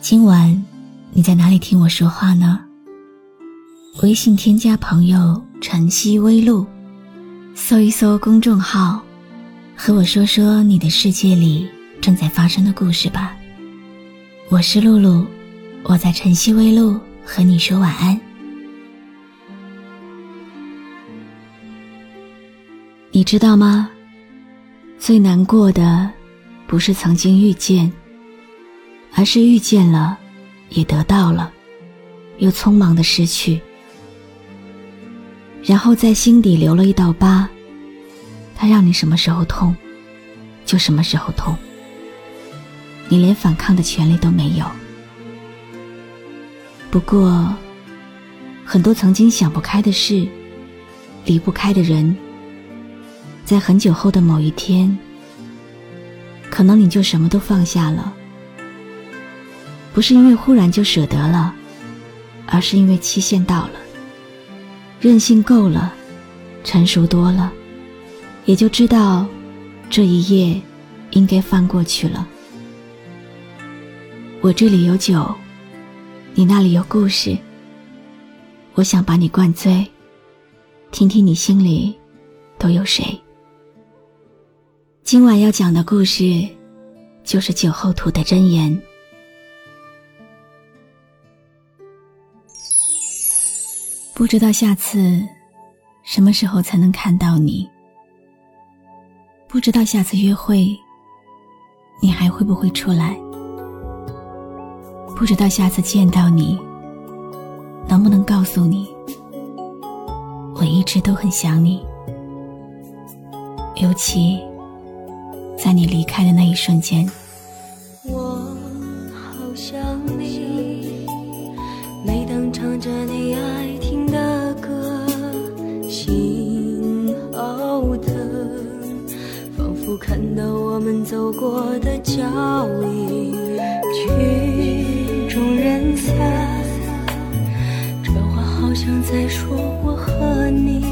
今晚你在哪里听我说话呢？微信添加朋友“晨曦微露”，搜一搜公众号，和我说说你的世界里正在发生的故事吧。我是露露，我在晨曦微露和你说晚安。你知道吗？最难过的，不是曾经遇见。而是遇见了，也得到了，又匆忙的失去，然后在心底留了一道疤。它让你什么时候痛，就什么时候痛。你连反抗的权利都没有。不过，很多曾经想不开的事，离不开的人，在很久后的某一天，可能你就什么都放下了。不是因为忽然就舍得了，而是因为期限到了，任性够了，成熟多了，也就知道这一页应该翻过去了。我这里有酒，你那里有故事，我想把你灌醉，听听你心里都有谁。今晚要讲的故事，就是酒后吐的真言。不知道下次什么时候才能看到你？不知道下次约会你还会不会出来？不知道下次见到你能不能告诉你，我一直都很想你，尤其在你离开的那一瞬间。我好想你，每当唱着你爱听。看到我们走过的脚印，曲终人散。这话好像在说我和你，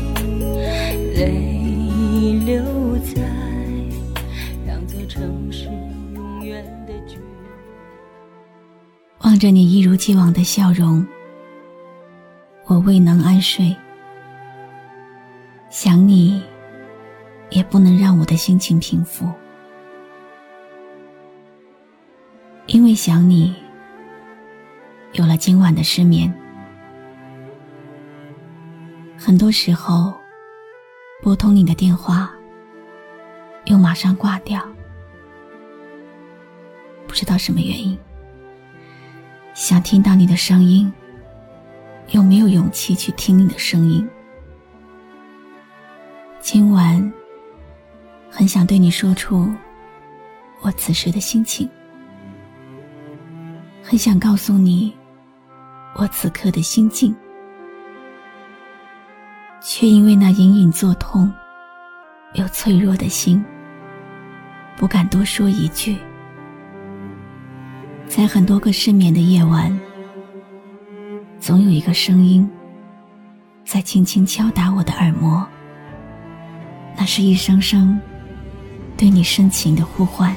泪流在两座城市永远的距离。望着你一如既往的笑容，我未能安睡，想你。也不能让我的心情平复，因为想你，有了今晚的失眠。很多时候，拨通你的电话，又马上挂掉，不知道什么原因。想听到你的声音，又没有勇气去听你的声音。今晚。很想对你说出我此时的心情，很想告诉你我此刻的心境，却因为那隐隐作痛又脆弱的心，不敢多说一句。在很多个失眠的夜晚，总有一个声音在轻轻敲打我的耳膜，那是一声声。对你深情的呼唤。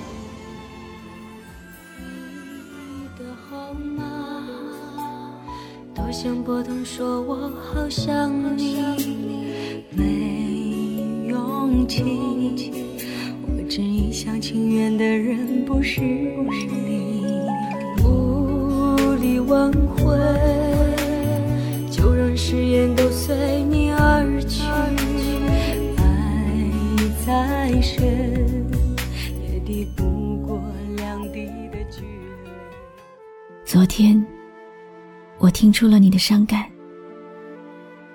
你的号码，多想拨通，说我好想你，没勇气。我真一厢情愿的人不是你，无力挽回，就让誓言都随昨天，我听出了你的伤感，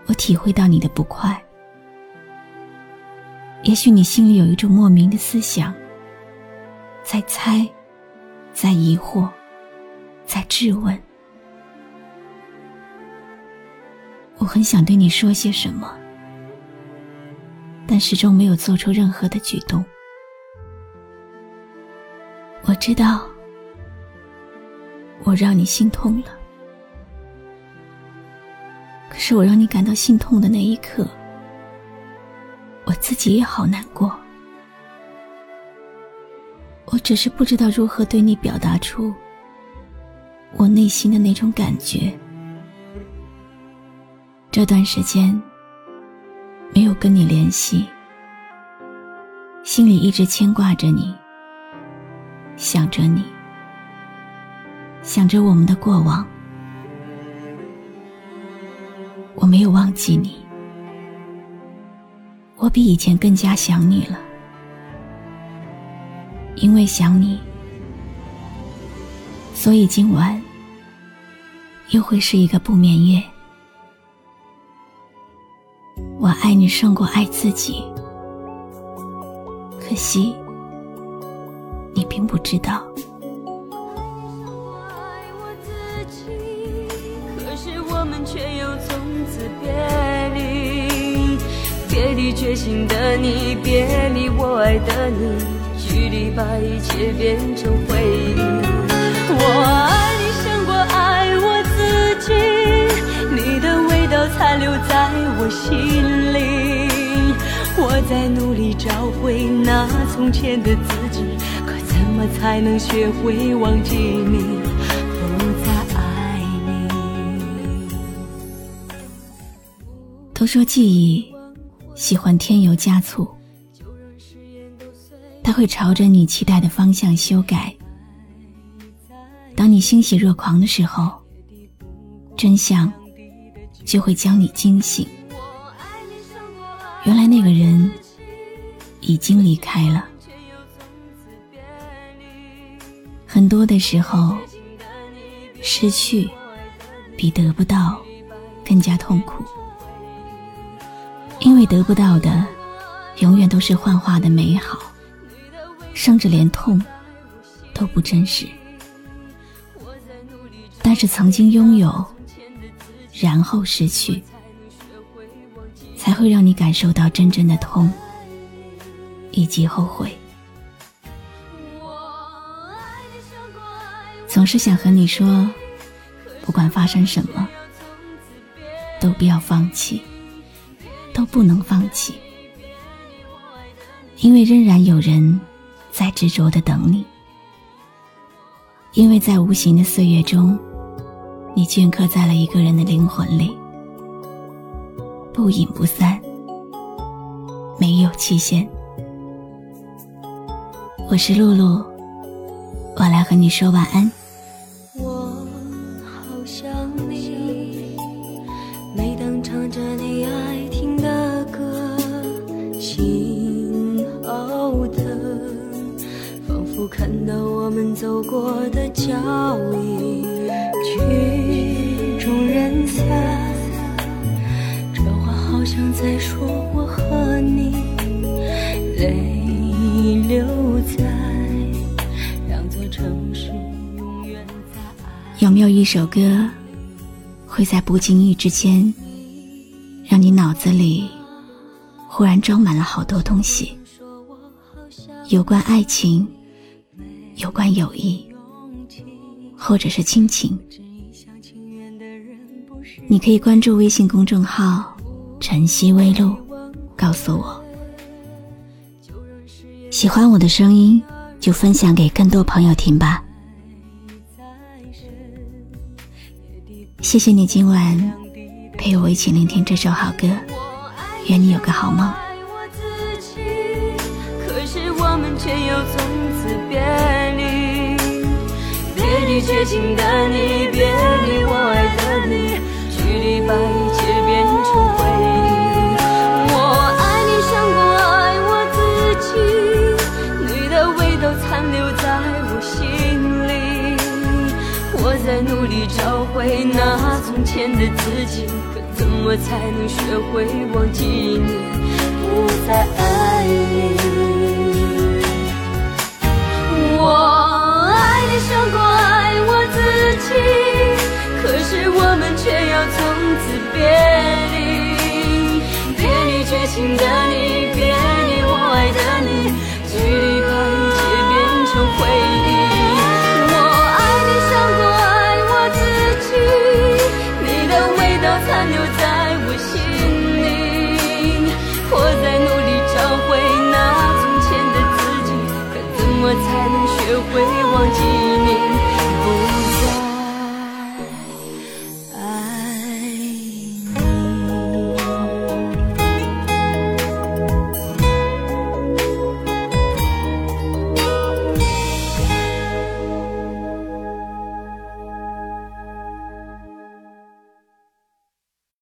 我体会到你的不快。也许你心里有一种莫名的思想，在猜，在疑惑，在质问。我很想对你说些什么，但始终没有做出任何的举动。我知道，我让你心痛了。可是我让你感到心痛的那一刻，我自己也好难过。我只是不知道如何对你表达出我内心的那种感觉。这段时间没有跟你联系，心里一直牵挂着你，想着你，想着我们的过往。我没有忘记你，我比以前更加想你了。因为想你，所以今晚又会是一个不眠夜。我爱你胜过爱自己，可惜你并不知道。心的你，别离我爱的你。距离把一切变成回忆。我爱你胜过爱我自己，你的味道残留在我心里。我在努力找回那从前的自己，可怎么才能学会忘记你，不再爱你？都说记忆喜欢添油加醋。他会朝着你期待的方向修改。当你欣喜若狂的时候，真相就会将你惊醒。原来那个人已经离开了。很多的时候，失去比得不到更加痛苦，因为得不到的永远都是幻化的美好。甚至连痛都不真实，但是曾经拥有，然后失去，才会让你感受到真正的痛以及后悔。总是想和你说，不管发生什么，都不要放弃，都不能放弃，因为仍然有人。在执着的等你，因为在无形的岁月中，你镌刻在了一个人的灵魂里，不隐不散，没有期限。我是露露，我来和你说晚安。想你，每当唱着你爱看到我们走过的脚印，曲终人散。这话好像在说我和你，泪流在两座城市，永远在。有没有一首歌，会在不经意之间，让你脑子里忽然装满了好多东西，有关爱情。有关友谊，或者是亲情，你可以关注微信公众号“晨曦微露”，告诉我。喜欢我的声音，就分享给更多朋友听吧。谢谢你今晚陪我一起聆听这首好歌，愿你有个好梦。可是我们却又从此别。绝情的你，别离我爱的你，距离把一切变成回忆。我爱你胜过爱我自己，你的味道残留在我心里。我在努力找回那从前的自己，可怎么才能学会忘记你，不再爱你？我爱你胜过爱我自己，可是我们却要从此别离，别离绝情的你，别。记？